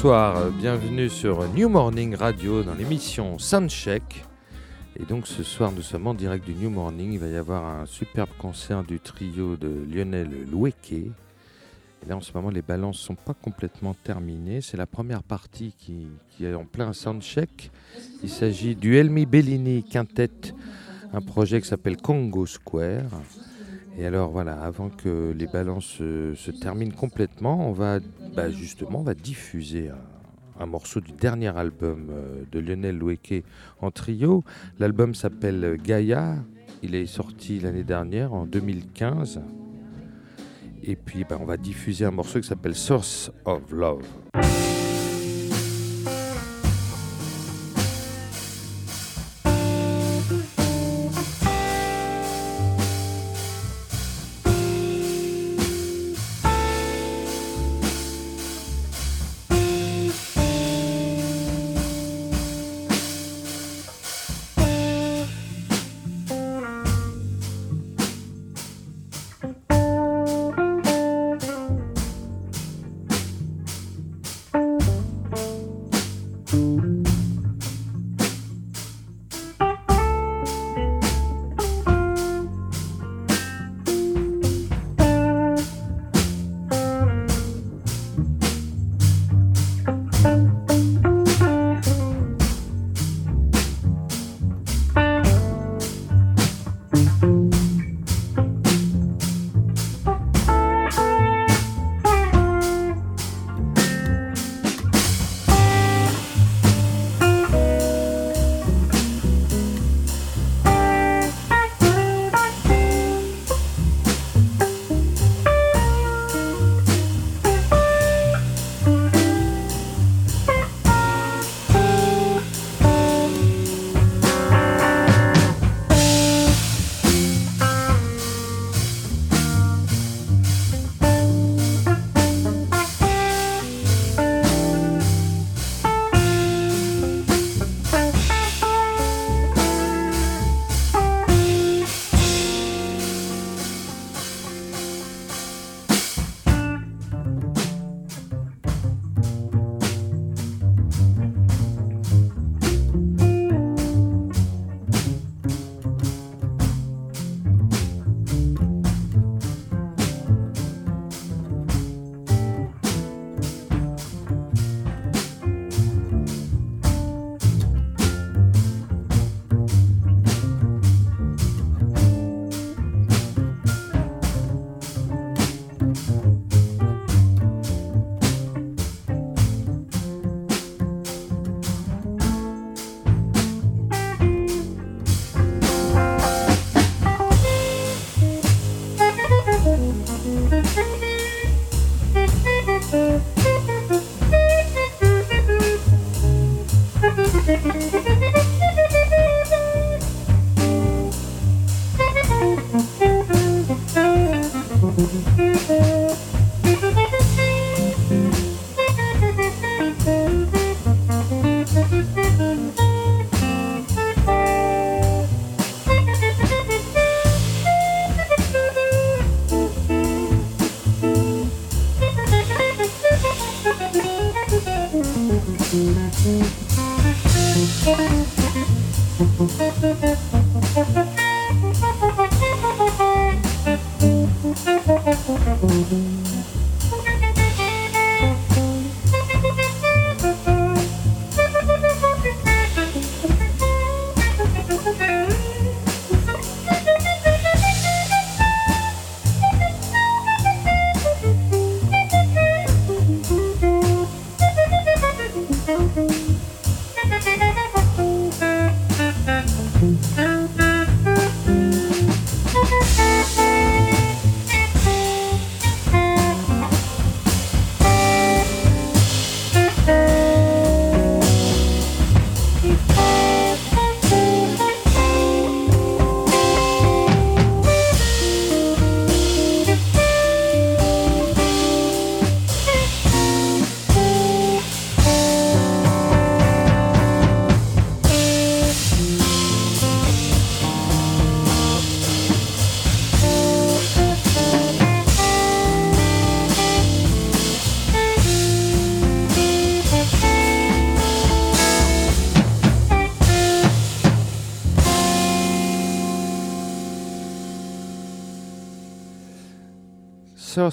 Bonsoir, bienvenue sur New Morning Radio dans l'émission Soundcheck. Et donc ce soir nous sommes en direct du New Morning, il va y avoir un superbe concert du trio de Lionel Loueke. Et là en ce moment les balances sont pas complètement terminées, c'est la première partie qui, qui est en plein soundcheck. Il s'agit du Elmi Bellini Quintet, un projet qui s'appelle Congo Square. Et alors voilà, avant que les balances se, terminent complètement, on va bah, justement on va diffuser un, un morceau du dernier album euh, de Lionel Loueke en trio. L'album s'appelle Gaïa. Il est sorti l'année dernière, en 2015. Et puis bah, on va diffuser un morceau qui s'appelle Source of Love.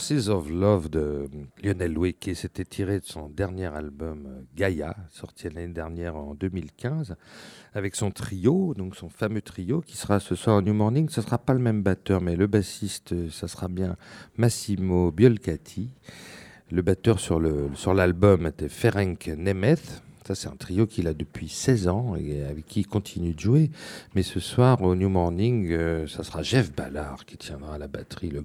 Sources of Love de Lionel Louis qui s'était tiré de son dernier album euh, Gaia, sorti l'année dernière en 2015, avec son trio, donc son fameux trio qui sera ce soir au New Morning. Ce ne sera pas le même batteur, mais le bassiste, euh, ça sera bien Massimo Biolcati. Le batteur sur l'album sur était Ferenc Nemeth. Ça, c'est un trio qu'il a depuis 16 ans et avec qui il continue de jouer. Mais ce soir, au New Morning, euh, ça sera Jeff Ballard qui tiendra la batterie. Le...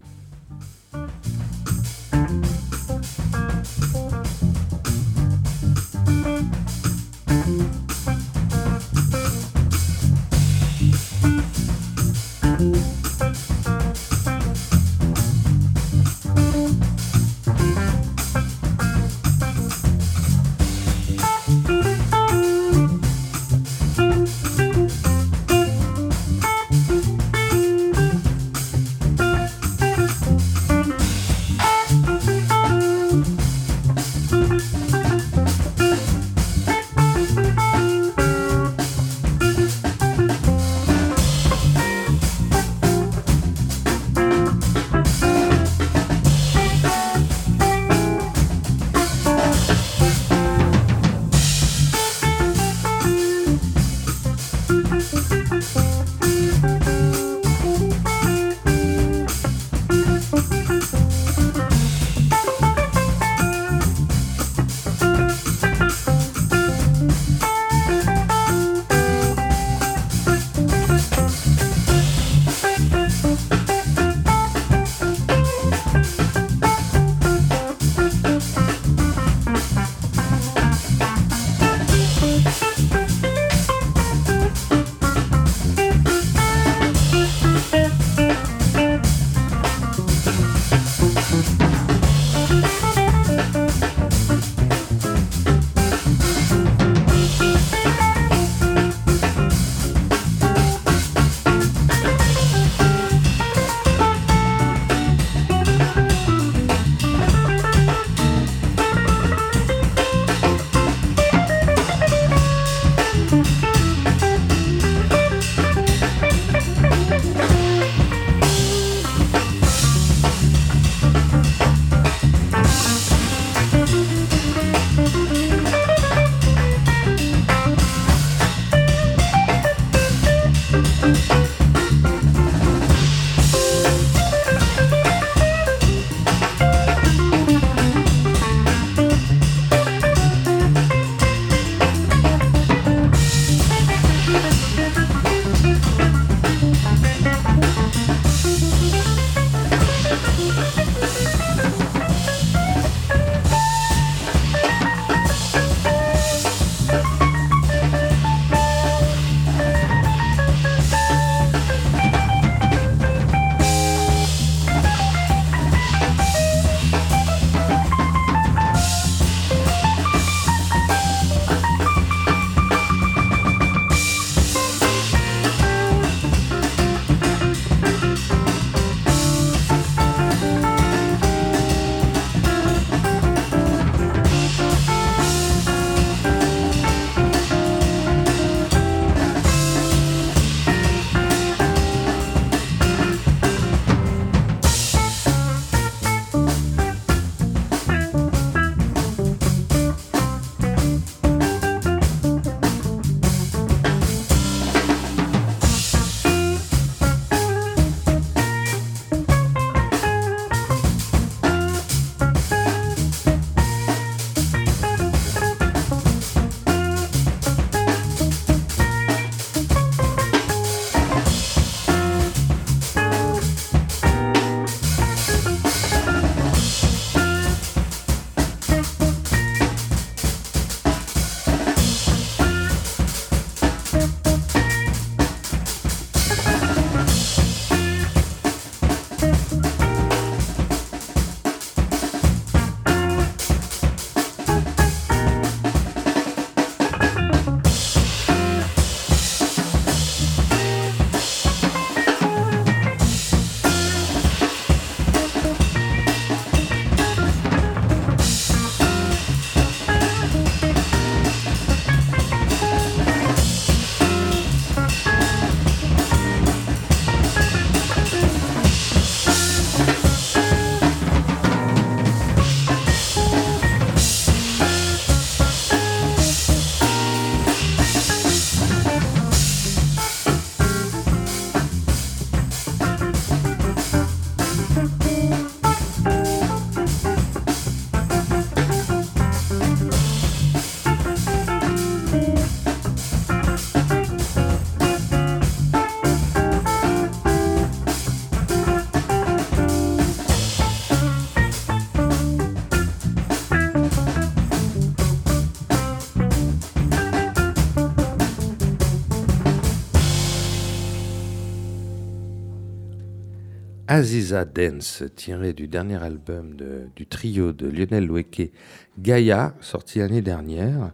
Aziza Dance, tiré du dernier album du trio de Lionel Loueke, Gaia, sorti l'année dernière.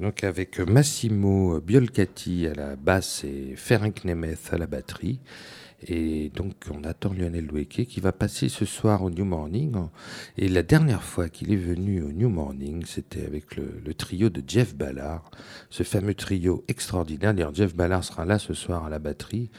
Donc avec Massimo Biolcati à la basse et Ferenc Nemeth à la batterie. Et donc, on attend Lionel Loueke qui va passer ce soir au New Morning. Et la dernière fois qu'il est venu au New Morning, c'était avec le, trio de Jeff Ballard, ce fameux trio extraordinaire. D'ailleurs, Jeff Ballard sera là ce soir à la batterie.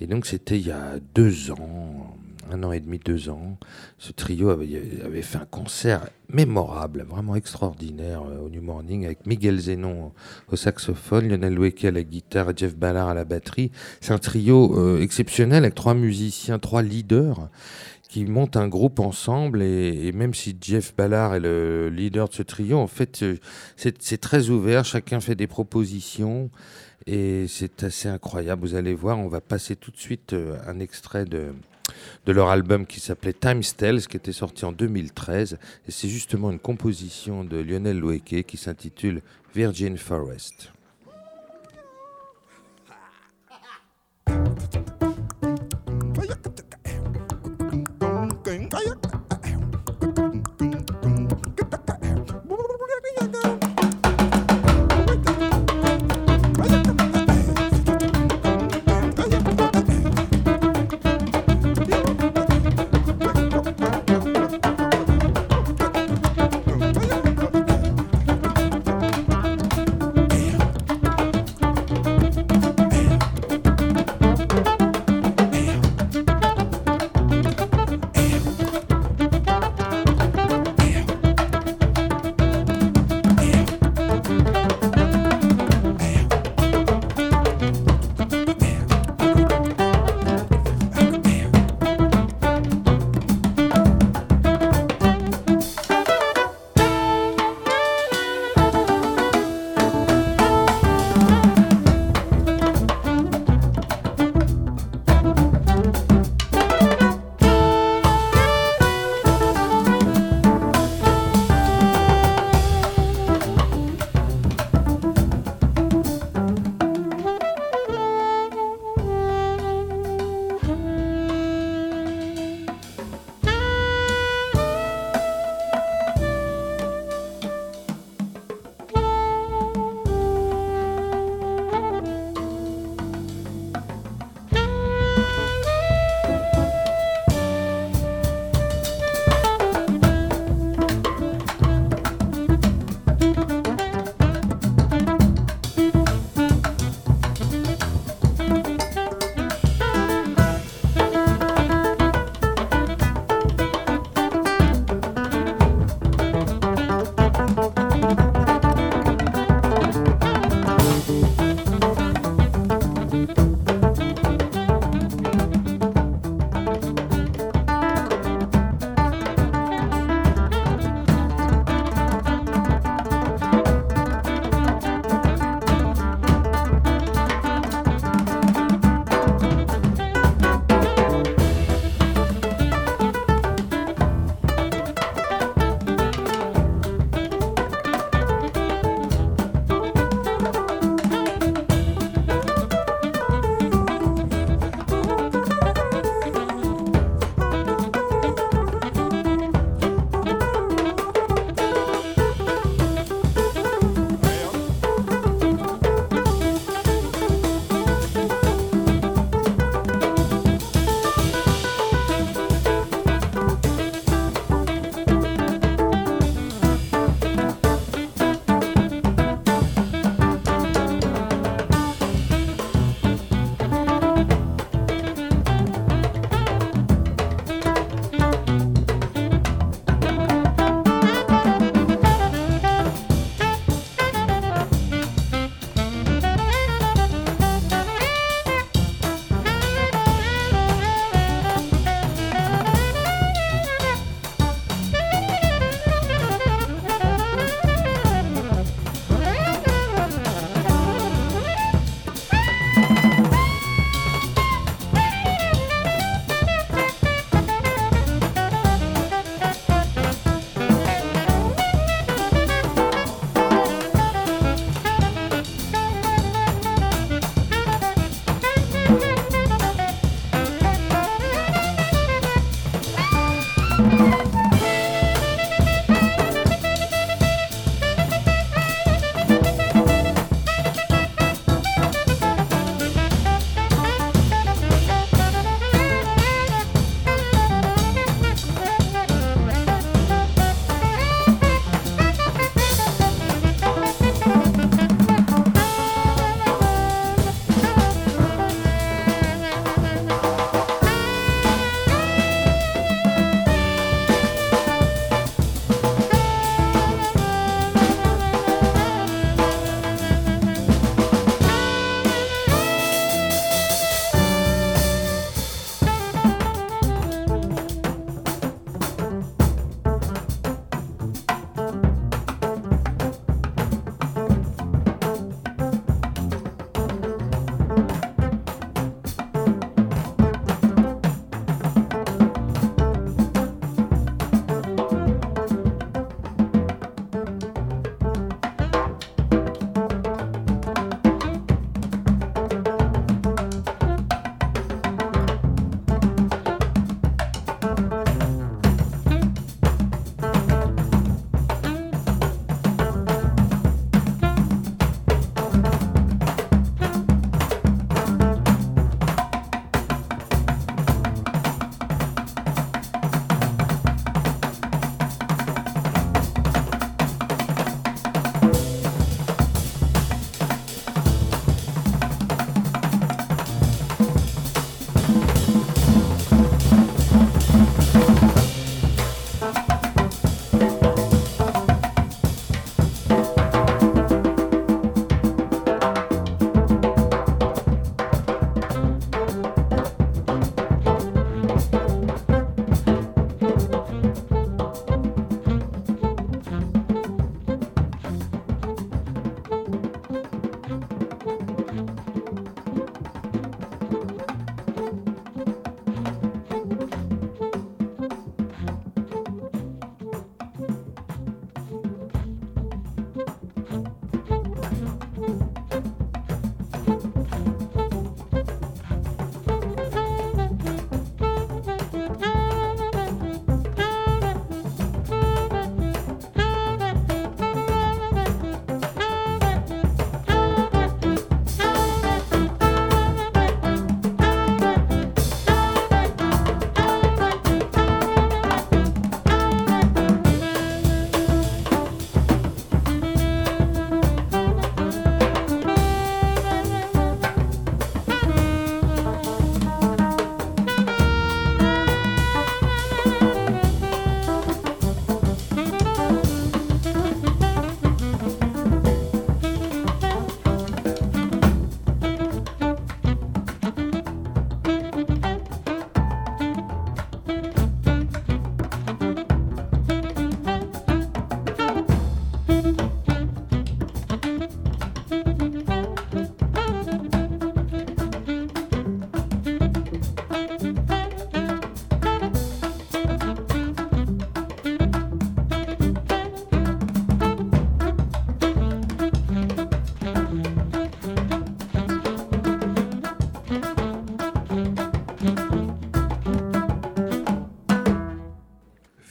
Et donc, c'était il y a deux ans, un an et demi, deux ans. Ce trio avait, fait un concert mémorable, vraiment extraordinaire euh, au New Morning avec Miguel Zenon au saxophone, Lionel Loueke à la guitare et Jeff Ballard à la batterie. C'est un trio euh, exceptionnel avec trois musiciens, trois leaders qui montent un groupe ensemble et, même si Jeff Ballard est le leader de ce trio, en fait, euh, c'est très ouvert, chacun fait des propositions et c'est assez incroyable. Vous allez voir, on va passer tout de suite un extrait de, de leur album qui s'appelait Time Stells, qui était sorti en 2013. Et c'est justement une composition de Lionel Loueke qui s'intitule Virgin Forest.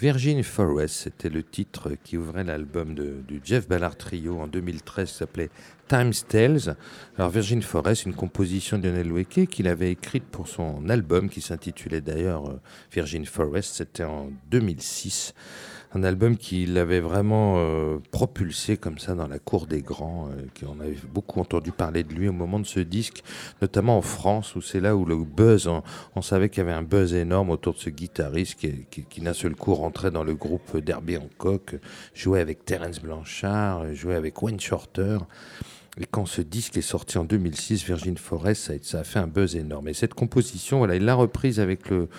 Virgin Forest, c'était le titre qui ouvrait l'album du Jeff Ballard Trio en 2013 qui s'appelait Times Tales. Alors Virgin Forest, une composition de Lionel Weke qu'il avait écrite pour son album qui s'intitulait d'ailleurs euh, Virgin Forest, c'était en 2006 un album qui l'avait vraiment euh, propulsé comme ça dans la cour des grands, euh, on avait beaucoup entendu parler de lui au moment de ce disque, notamment en France, où c'est là où le buzz, on, savait qu'il y avait un buzz énorme autour de ce guitariste qui, qui, d'un seul coup rentrait dans le groupe d'Herbie Hancock, jouait avec Terence Blanchard, jouait avec Wayne Shorter. Et quand ce disque est sorti en 2006, Virgin Forest, ça a, fait un buzz énorme. Et cette composition, voilà, il l'a reprise avec le,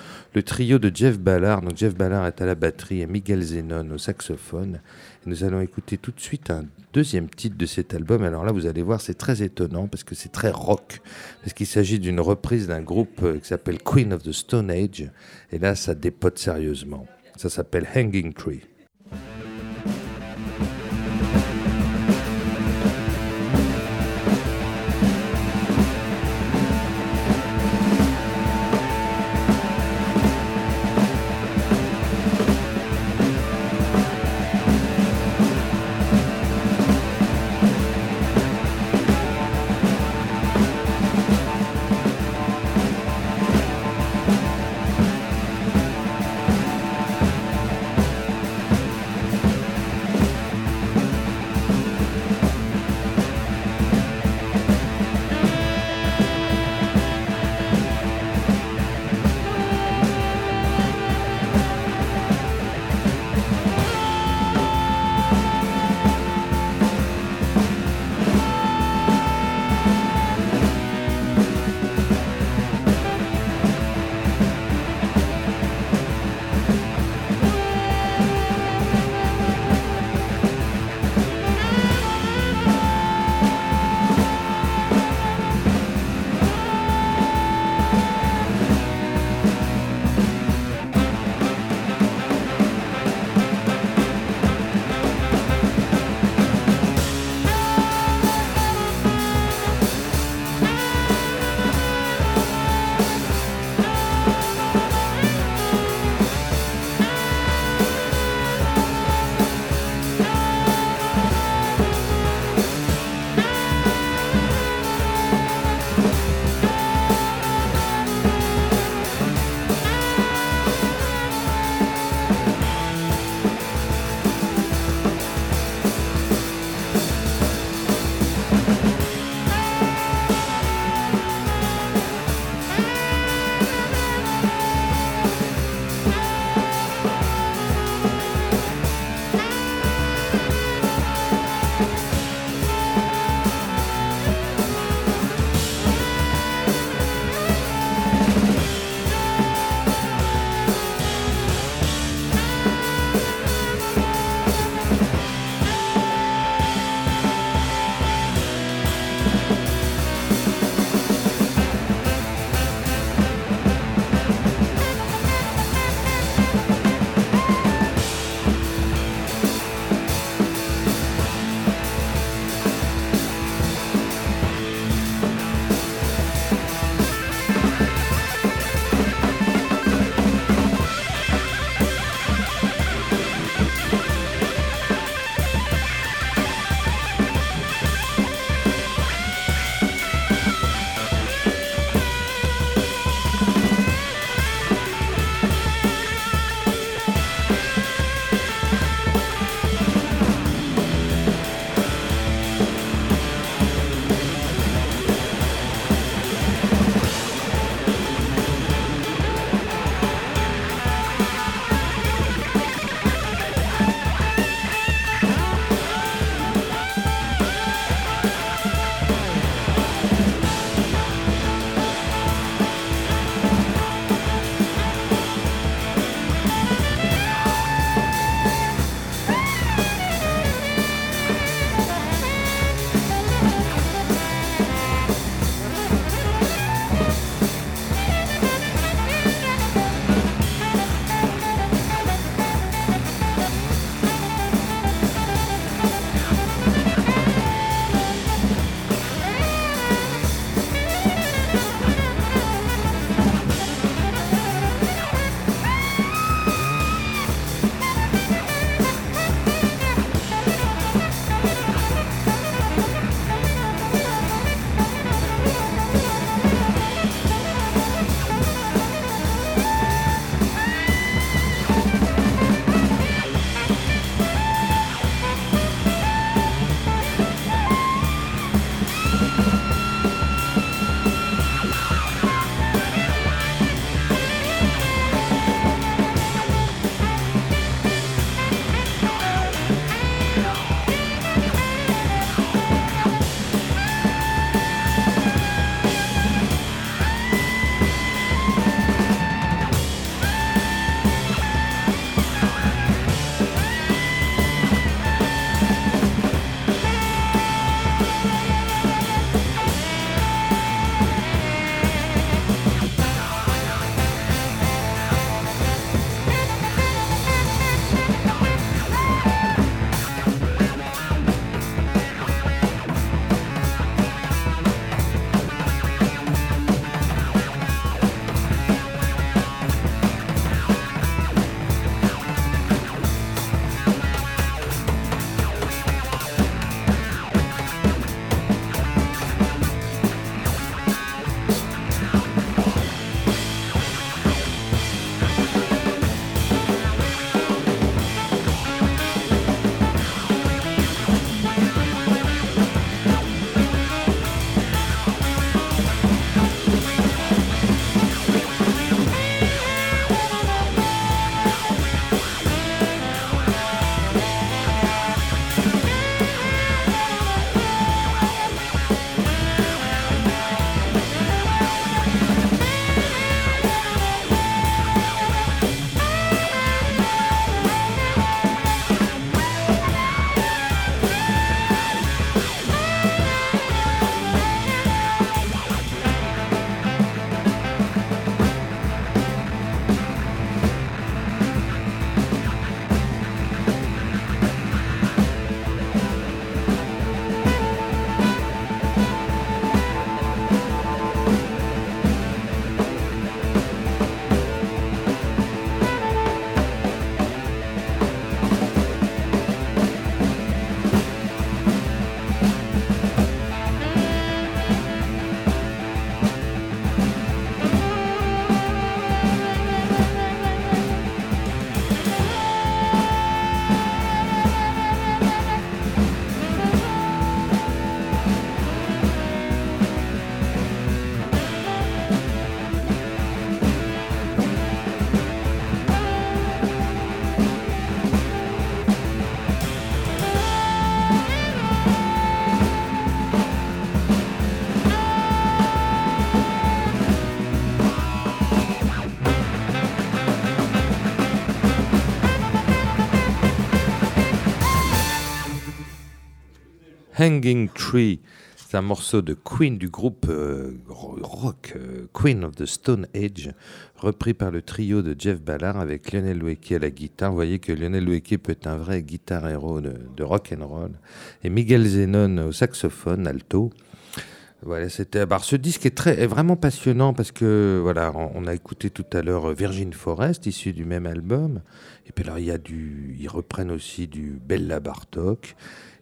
trio de Jeff Ballard. Donc Jeff Ballard est à la batterie et Miguel Zenon au saxophone. Et nous allons écouter tout de suite un deuxième titre de cet album. Alors là, vous allez voir, c'est très étonnant parce que c'est très rock. Parce qu'il s'agit d'une reprise d'un groupe euh, qui s'appelle Queen of the Stone Age. Et là, ça dépote sérieusement. Ça s'appelle Hanging Tree. Hanging Tree. C'est un morceau de Queen du groupe euh, rock euh, Queen of the Stone Age, repris par le trio de Jeff Ballard avec Lionel Loueke à la guitare. Vous voyez que Lionel Loueke peut être un vrai guitar héros de, de rock and roll. Et Miguel Zenon au saxophone alto. Voilà, c'était. Bah, ce disque est très, est vraiment passionnant parce que voilà, on, a écouté tout à l'heure Virgin Forest, issu du même album. Et puis alors il y a du, ils reprennent aussi du Bella Bartok.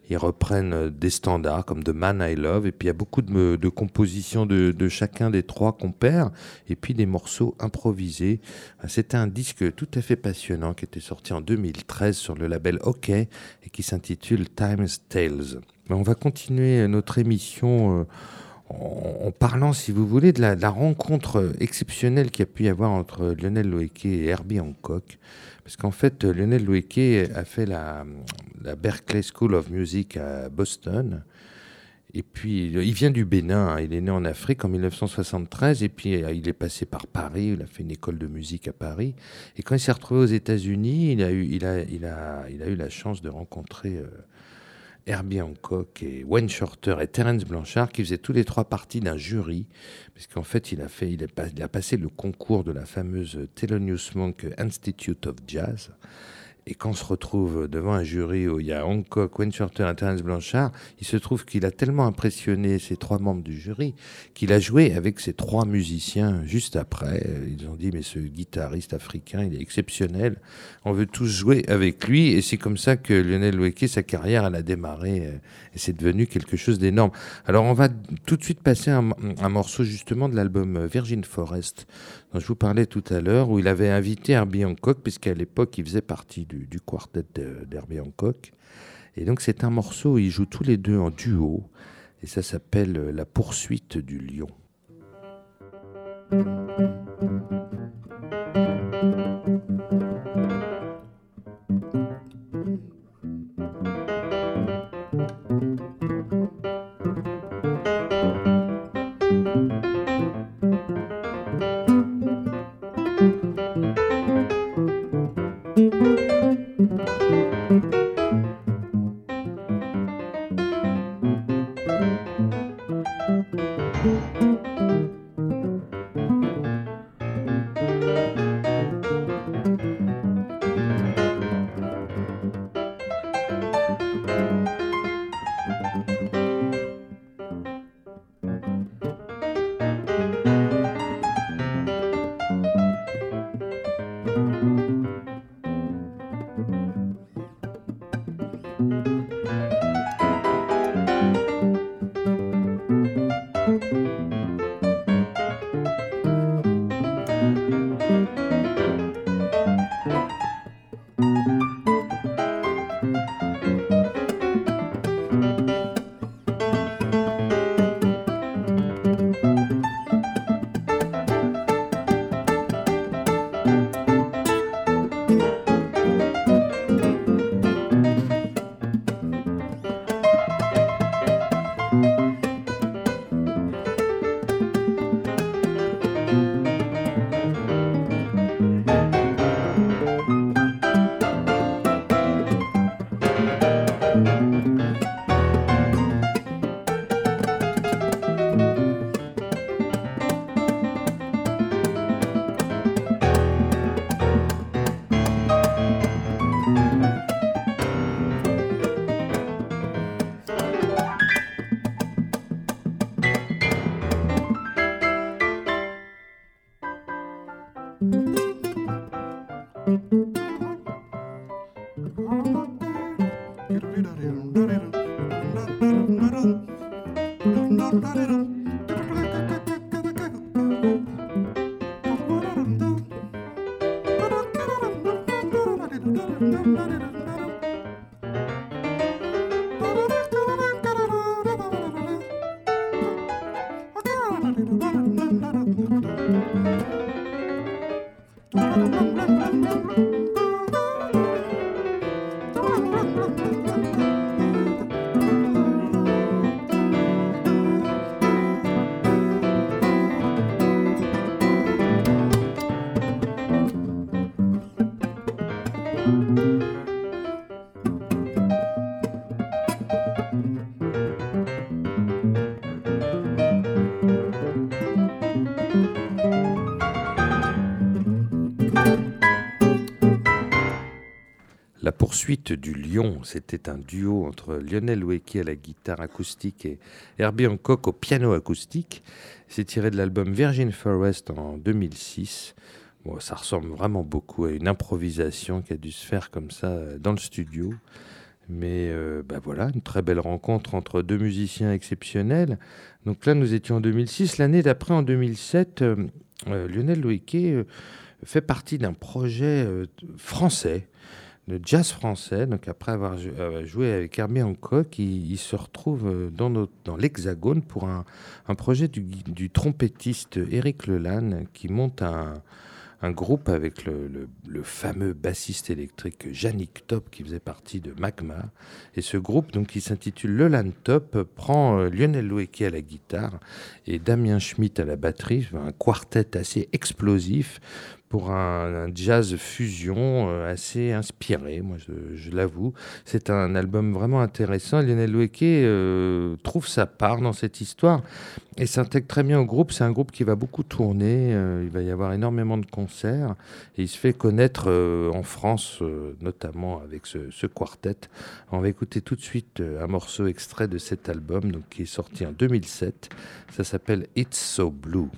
Ils reprennent des standards comme The Man I Love. Et puis il y a beaucoup de, de compositions de, de, chacun des trois compères. Et puis des morceaux improvisés. C'était un disque tout à fait passionnant qui était sorti en 2013 sur le label OK et qui s'intitule Times Tales. On va continuer notre émission. Euh, en, parlant, si vous voulez, de la, rencontre exceptionnelle qu'il y a pu y avoir entre Lionel Loeke et Herbie Hancock. Parce qu'en fait, Lionel Loeke a fait la, la, Berkeley School of Music à Boston. Et puis, il vient du Bénin, hein. il est né en Afrique en 1973, et puis il est passé par Paris, il a fait une école de musique à Paris. Et quand il s'est retrouvé aux États-Unis, il a eu la chance de rencontrer euh, Herbie Hancock et Wayne Shorter et Terence Blanchard qui faisaient tous les trois partie d'un jury, parce qu'en fait il a, fait, il a passé le concours de la fameuse Thelonious Monk Institute of Jazz. Et quand on se retrouve devant un jury où il y a Hancock, Wayne Shorter et Terence Blanchard, il se trouve qu'il a tellement impressionné ces trois membres du jury qu'il a joué avec ces trois musiciens juste après. Ils ont dit, mais ce guitariste africain, il est exceptionnel. On veut tous jouer avec lui. Et c'est comme ça que Lionel Loueke, sa carrière, elle a démarré. Euh, et c'est devenu quelque chose d'énorme. Alors on va tout de suite passer un, un morceau justement de l'album Virgin Forest je vous parlais tout à l'heure, où il avait invité Herbie Hancock, puisqu'à l'époque il faisait partie du, du quartet d'Herbie Hancock. Et donc c'est un morceau où ils jouent tous les deux en duo, et ça s'appelle La poursuite du lion. Poursuite du lion. C'était un duo entre Lionel Loueki à la guitare acoustique et Herbie Hancock au piano acoustique. C'est tiré de l'album Virgin Forest en 2006. Bon, ça ressemble vraiment beaucoup à une improvisation qui a dû se faire comme ça euh, dans le studio. Mais euh, bah voilà, une très belle rencontre entre deux musiciens exceptionnels. Donc là, nous étions en 2006. L'année d'après, en 2007, euh, Lionel Loueke fait partie d'un projet français de jazz français. Donc après avoir euh, joué avec Herbie Hancock, il, se retrouve euh, dans, dans l'Hexagone pour un, projet du, trompettiste Eric Lelanne qui monte un, groupe avec le, fameux bassiste électrique Yannick Top qui faisait partie de Magma. Et ce groupe, donc, qui s'intitule Lelanne Top, prend euh, Lionel Loueki à la guitare et Damien Schmitt à la batterie, un quartet assez explosif pour un, jazz fusion euh, assez inspiré, moi je, l'avoue. C'est un album vraiment intéressant. Lionel Loueke euh, trouve sa part dans cette histoire et s'intègre très bien au groupe. C'est un groupe qui va beaucoup tourner, euh, il va y avoir énormément de concerts et il se fait connaître en France, notamment avec ce, quartet. On va écouter tout de suite un morceau extrait de cet album qui est sorti en 2007. Ça s'appelle It's So Blue.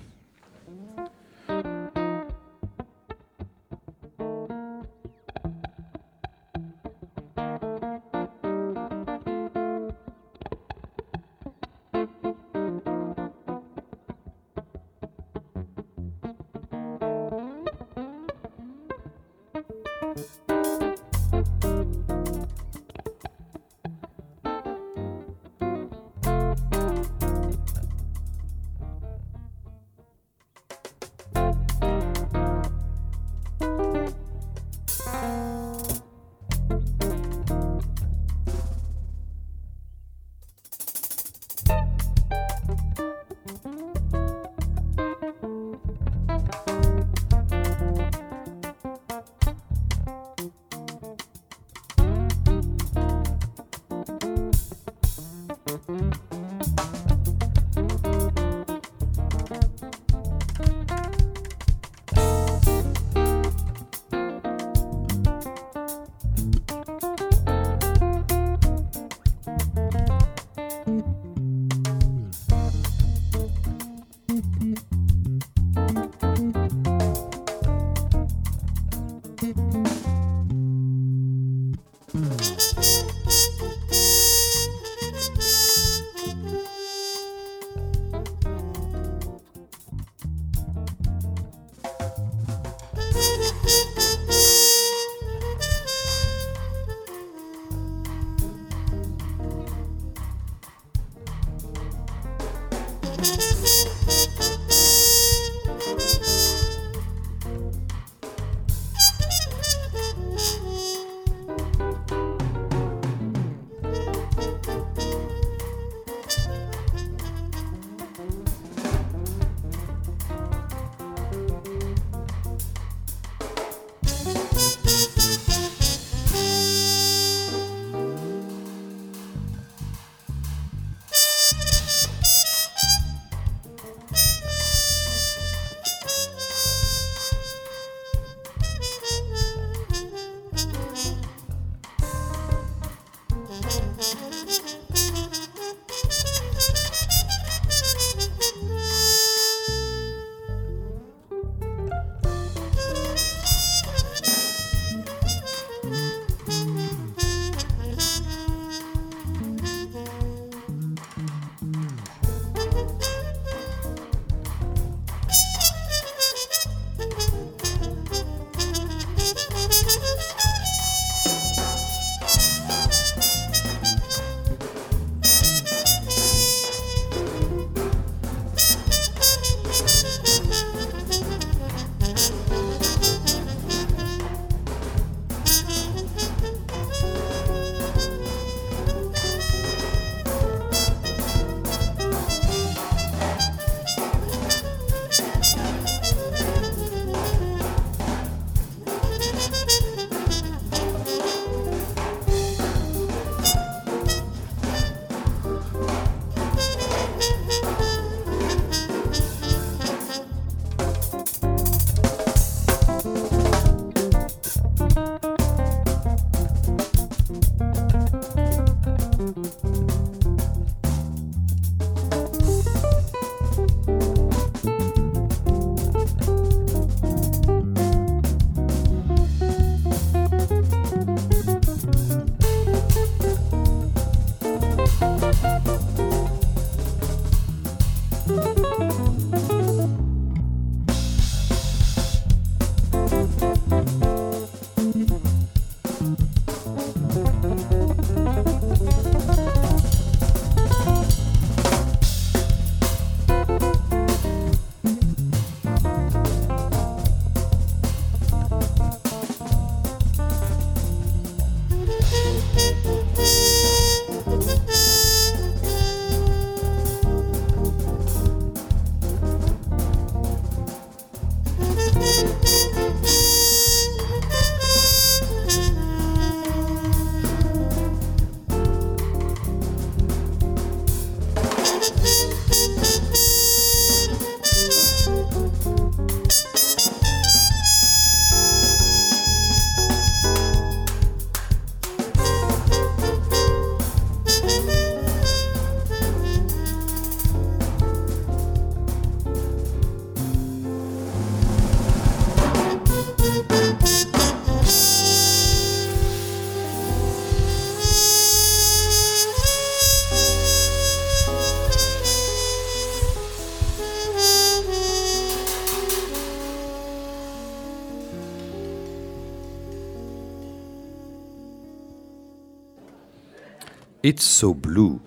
It's So Blue.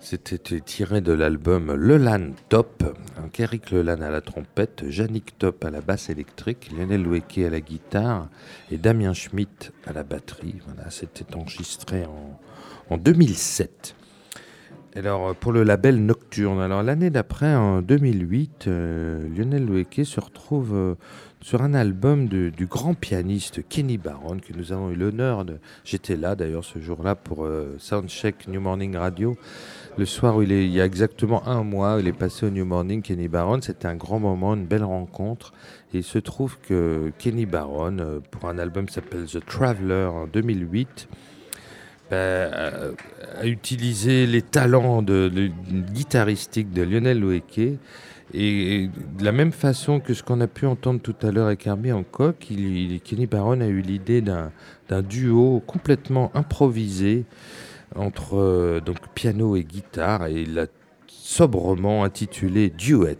C'était tiré de l'album Lelan Top. Eric Lelan à la trompette, Yannick Top à la basse électrique, Lionel Loueke à la guitare et Damien Schmitt à la batterie. C'était enregistré en, 2007. Alors pour le label Nocturne, alors l'année d'après, en 2008, euh, Lionel Loueke se retrouve euh, sur un album du grand pianiste Kenny Barron que nous avons eu l'honneur de. J'étais là d'ailleurs ce jour-là pour euh, Soundcheck New Morning Radio. Le soir où il, est, il y a exactement un mois, il est passé au New Morning, Kenny Barron. C'était un grand moment, une belle rencontre. Et il se trouve que Kenny Barron, euh, pour un album qui s'appelle The Traveler en 2008, ben, a utilisé les talents de, de, guitaristiques de Lionel Loueke et de la même façon que ce qu'on a pu entendre tout à l'heure avec Herbie Hancock, il, Kenny Barron a eu l'idée d'un duo complètement improvisé entre euh, donc piano et guitare et il l'a sobrement intitulé Duet.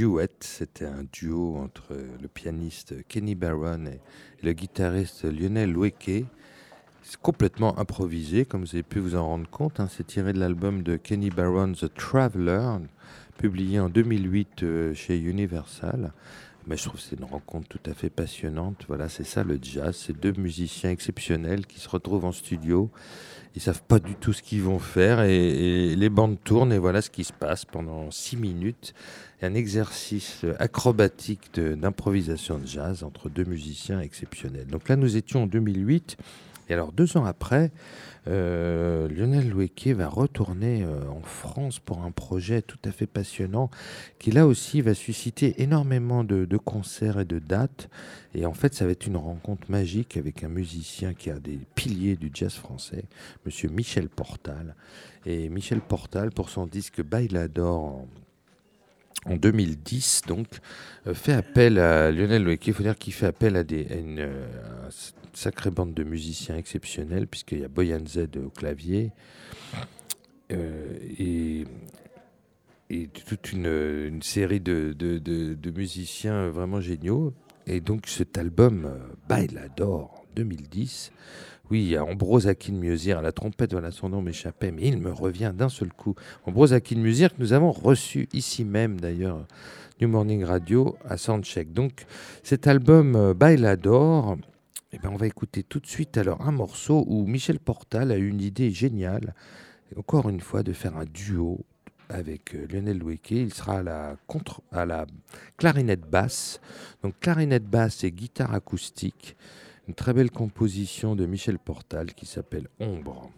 Duet. C'était un duo entre le pianiste Kenny Barron et le guitariste Lionel Loueke. C'est complètement improvisé, comme vous avez pu vous en rendre compte. Hein. C'est tiré de l'album de Kenny Barron, The Traveler, publié en 2008 euh, chez Universal. Mais je trouve que c'est une rencontre tout à fait passionnante. Voilà, c'est ça le jazz. C'est deux musiciens exceptionnels qui se retrouvent en studio. Ils savent pas du tout ce qu'ils vont faire et, les bandes tournent et voilà ce qui se passe pendant six minutes. Un exercice acrobatique d'improvisation de, de jazz entre deux musiciens exceptionnels. Donc là, nous étions en 2008. Et alors, deux ans après, euh, Lionel Loueke va retourner euh, en France pour un projet tout à fait passionnant qui là aussi va susciter énormément de, concerts et de dates. Et en fait, ça va être une rencontre magique avec un musicien qui a des piliers du jazz français, monsieur Michel Portal. Et Michel Portal, pour son disque Bailador en, en 2010, donc, euh, fait appel à Lionel Loueke. Il faut dire qu'il fait appel à, des, une, sacrée bande de musiciens exceptionnels, puisqu'il y a Boyan Z au clavier euh, et, et, toute une, série de, de, musiciens vraiment géniaux. Et donc cet album, euh, Bailador 2010, oui, il y a Ambrose Akin Musir à la trompette, voilà son nom m'échappait, mais il me revient d'un seul coup. Ambrose Akin Musir que nous avons reçu ici même d'ailleurs, New Morning Radio à Soundcheck. Donc cet album euh, Bailador, eh ben, on va écouter tout de suite alors un morceau où Michel Portal a eu une idée géniale, encore une fois, de faire un duo avec euh, Lionel Loueke. Il sera à la, contre, à la clarinette basse. Donc clarinette basse et guitare acoustique. Une très belle composition de Michel Portal qui s'appelle Ombre.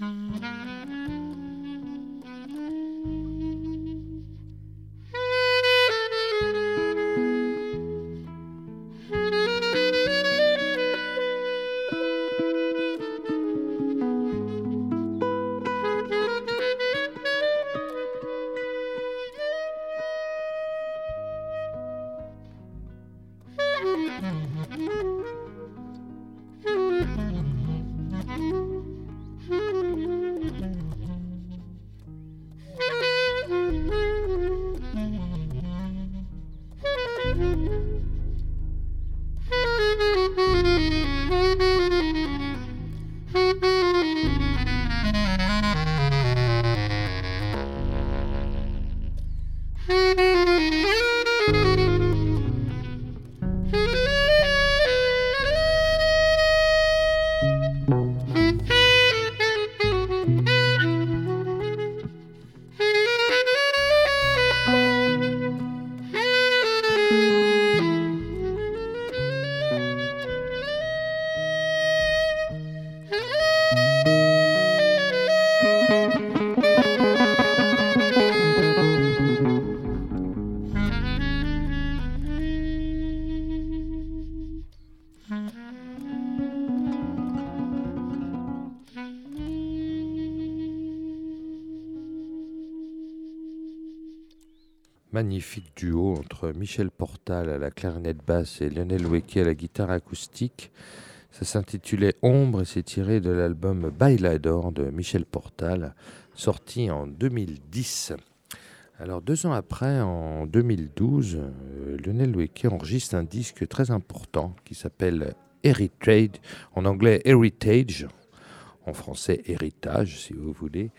Mm-hmm. Magnifique duo entre Michel Portal à la clarinette basse et Lionel Weke à la guitare acoustique. Ça s'intitulait Ombre et c'est tiré de l'album Bailador de Michel Portal, sorti en 2010. Alors deux ans après, en 2012, euh, Lionel Weke enregistre un disque très important qui s'appelle Heritage, en anglais Heritage, en français Héritage si vous voulez.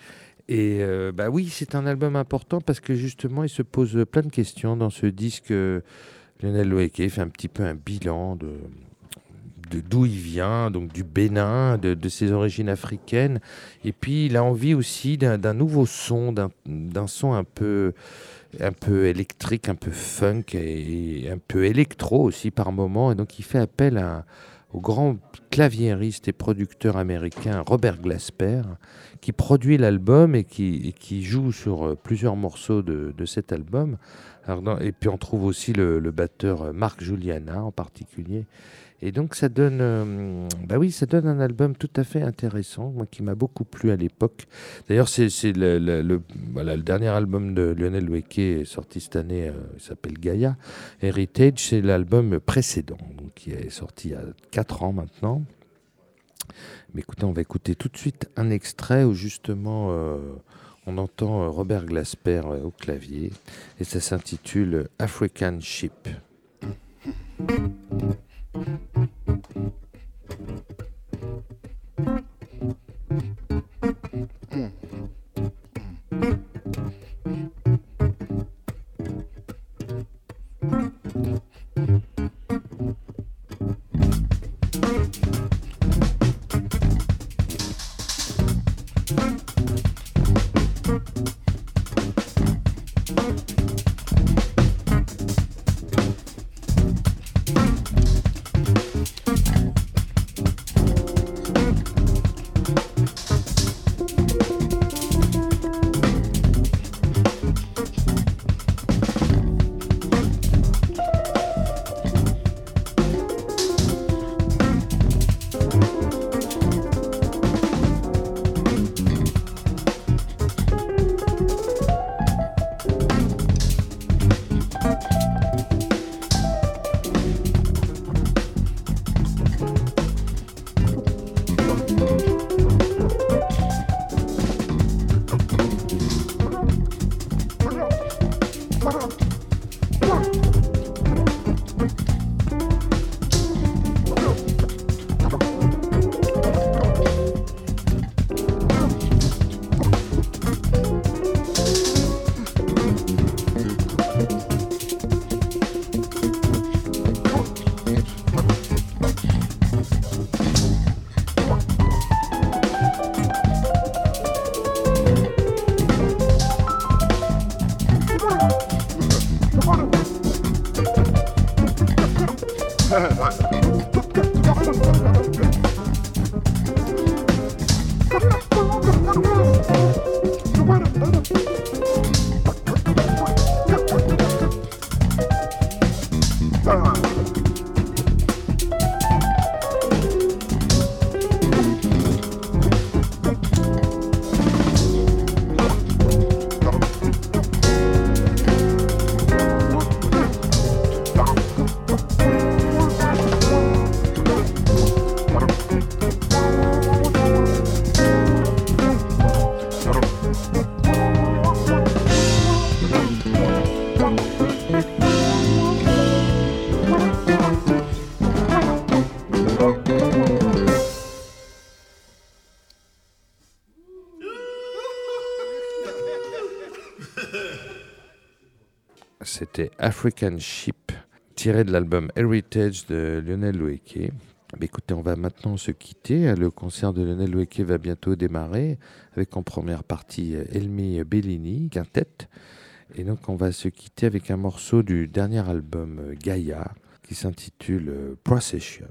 Et euh, bah oui, c'est un album important parce que justement, il se pose plein de questions dans ce disque. Euh, Lionel Loeke fait un petit peu un bilan de d'où il vient, donc du Bénin, de, ses origines africaines. Et puis, il a envie aussi d'un nouveau son, d'un son un peu, un peu électrique, un peu funk et, un peu électro aussi par moment. Et donc, il fait appel au grand claviériste et producteur américain Robert Glasper, qui produit l'album et qui, joue sur euh, plusieurs morceaux de, de cet album. et puis on trouve aussi le, batteur euh, Marc Juliana en particulier. Et donc ça donne, euh, bah oui, ça donne un album tout à fait intéressant, moi qui m'a beaucoup plu à l'époque. D'ailleurs, c'est le, dernier album de Lionel Weke sorti cette année, il s'appelle Gaia. Heritage, c'est l'album précédent, qui est sorti il y a 4 ans maintenant. Mais écoutez, on va écouter tout de suite un extrait où justement euh, on entend euh, Robert Glasper euh, au clavier et ça s'intitule African Ship. うん。African Ship, tiré de l'album Heritage de Lionel Loueke. écoutez, on va maintenant se quitter. Le concert de Lionel Loueke va bientôt démarrer avec en première partie Elmi Bellini, quintette. Et donc on va se quitter avec un morceau du dernier album Gaia qui s'intitule Procession.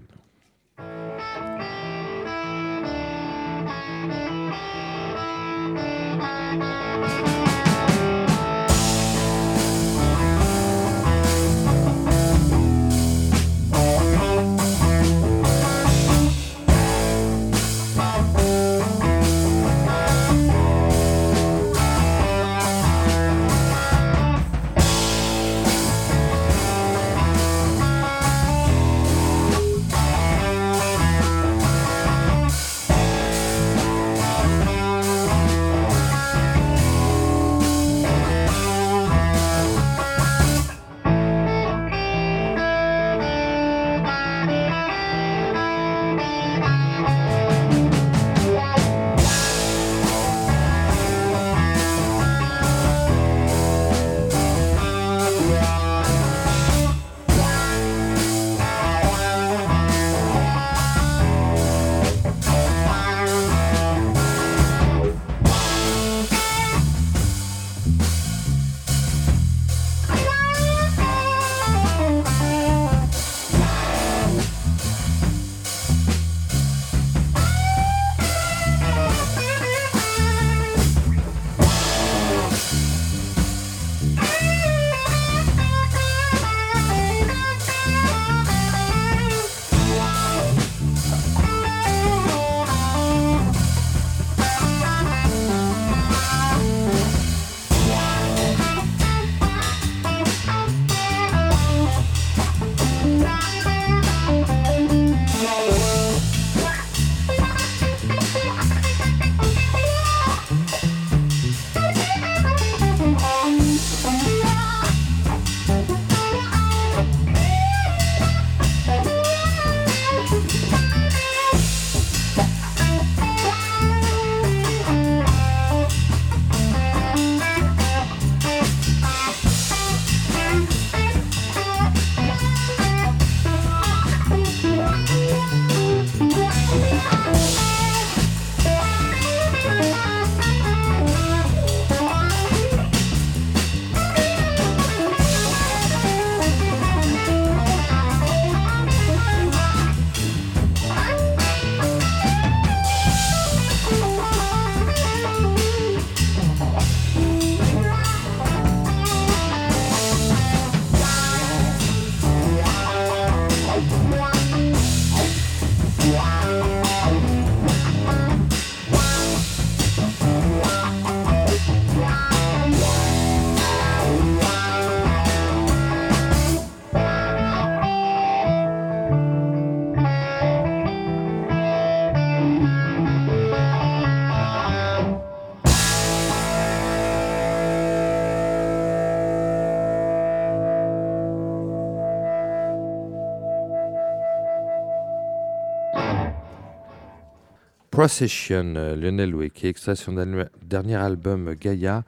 Procession, euh, Lionel Louek, extrait son dernier album Gaia.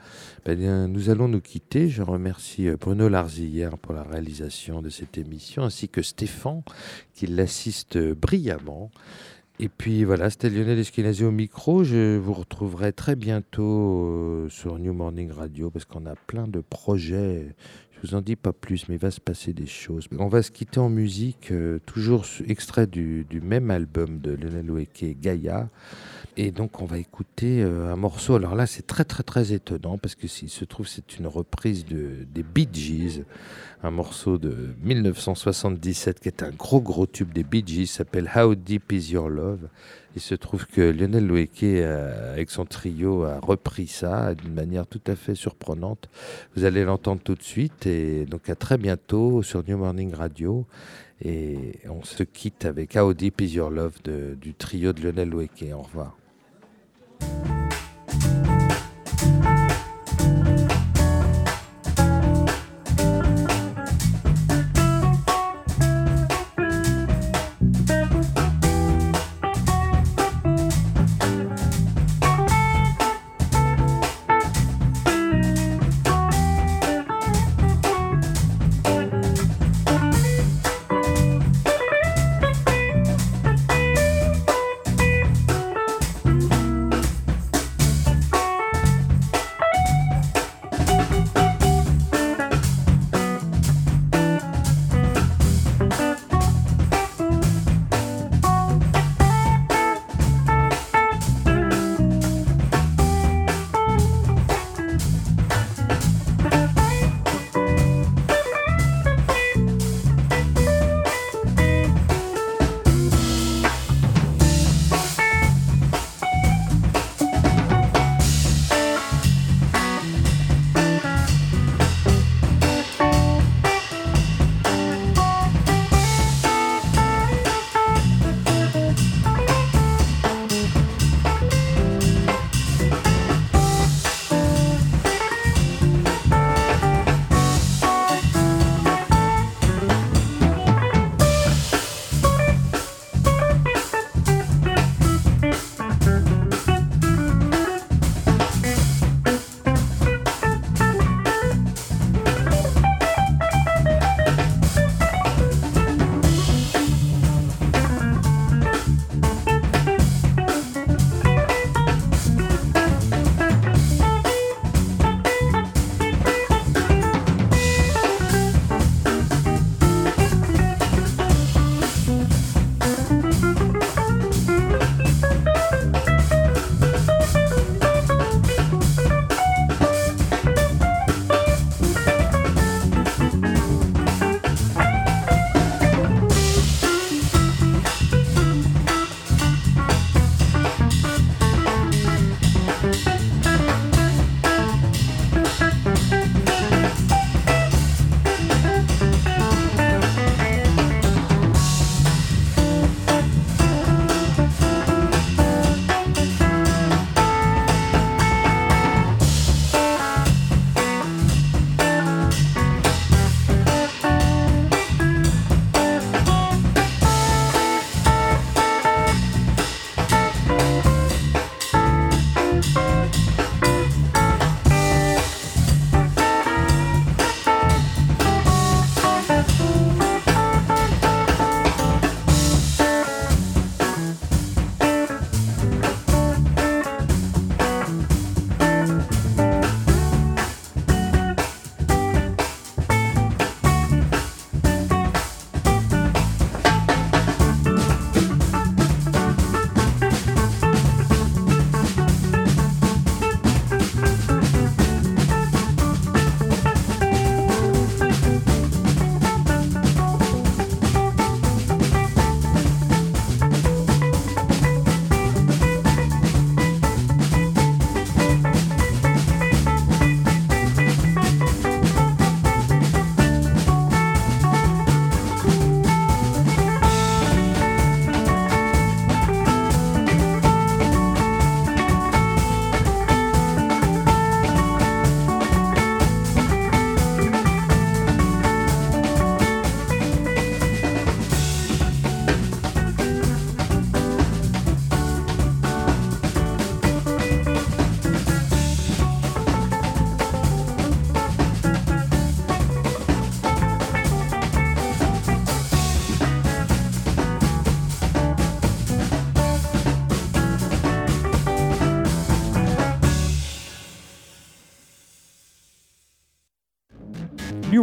Ben, nous allons nous quitter. Je remercie euh, Bruno Larzillière pour la réalisation de cette émission, ainsi que Stéphane qui l'assiste brillamment. Et puis voilà, c'était Lionel Esquinazzi au micro. Je vous retrouverai très bientôt euh, sur New Morning Radio parce qu'on a plein de projets je vous en dis pas plus, mais il va se passer des choses. On va se quitter en musique, euh, toujours extrait du, même album de Lionel Weke, Gaia. Et donc on va écouter euh, un morceau. Alors là, c'est très très très étonnant parce que s'il se trouve c'est une reprise de, des Bee Gees, un morceau de 1977 qui est un gros gros tube des Bee Gees, s'appelle How Deep Is Your Love. Il se trouve que Lionel Loeke, euh, avec son trio, a repris ça d'une manière tout à fait surprenante. Vous allez l'entendre tout de suite. Et donc à très bientôt sur New Morning Radio. Et on se quitte avec How Deep Is Your Love du trio de Lionel Loeke. Au revoir.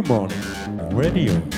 Morning Radio.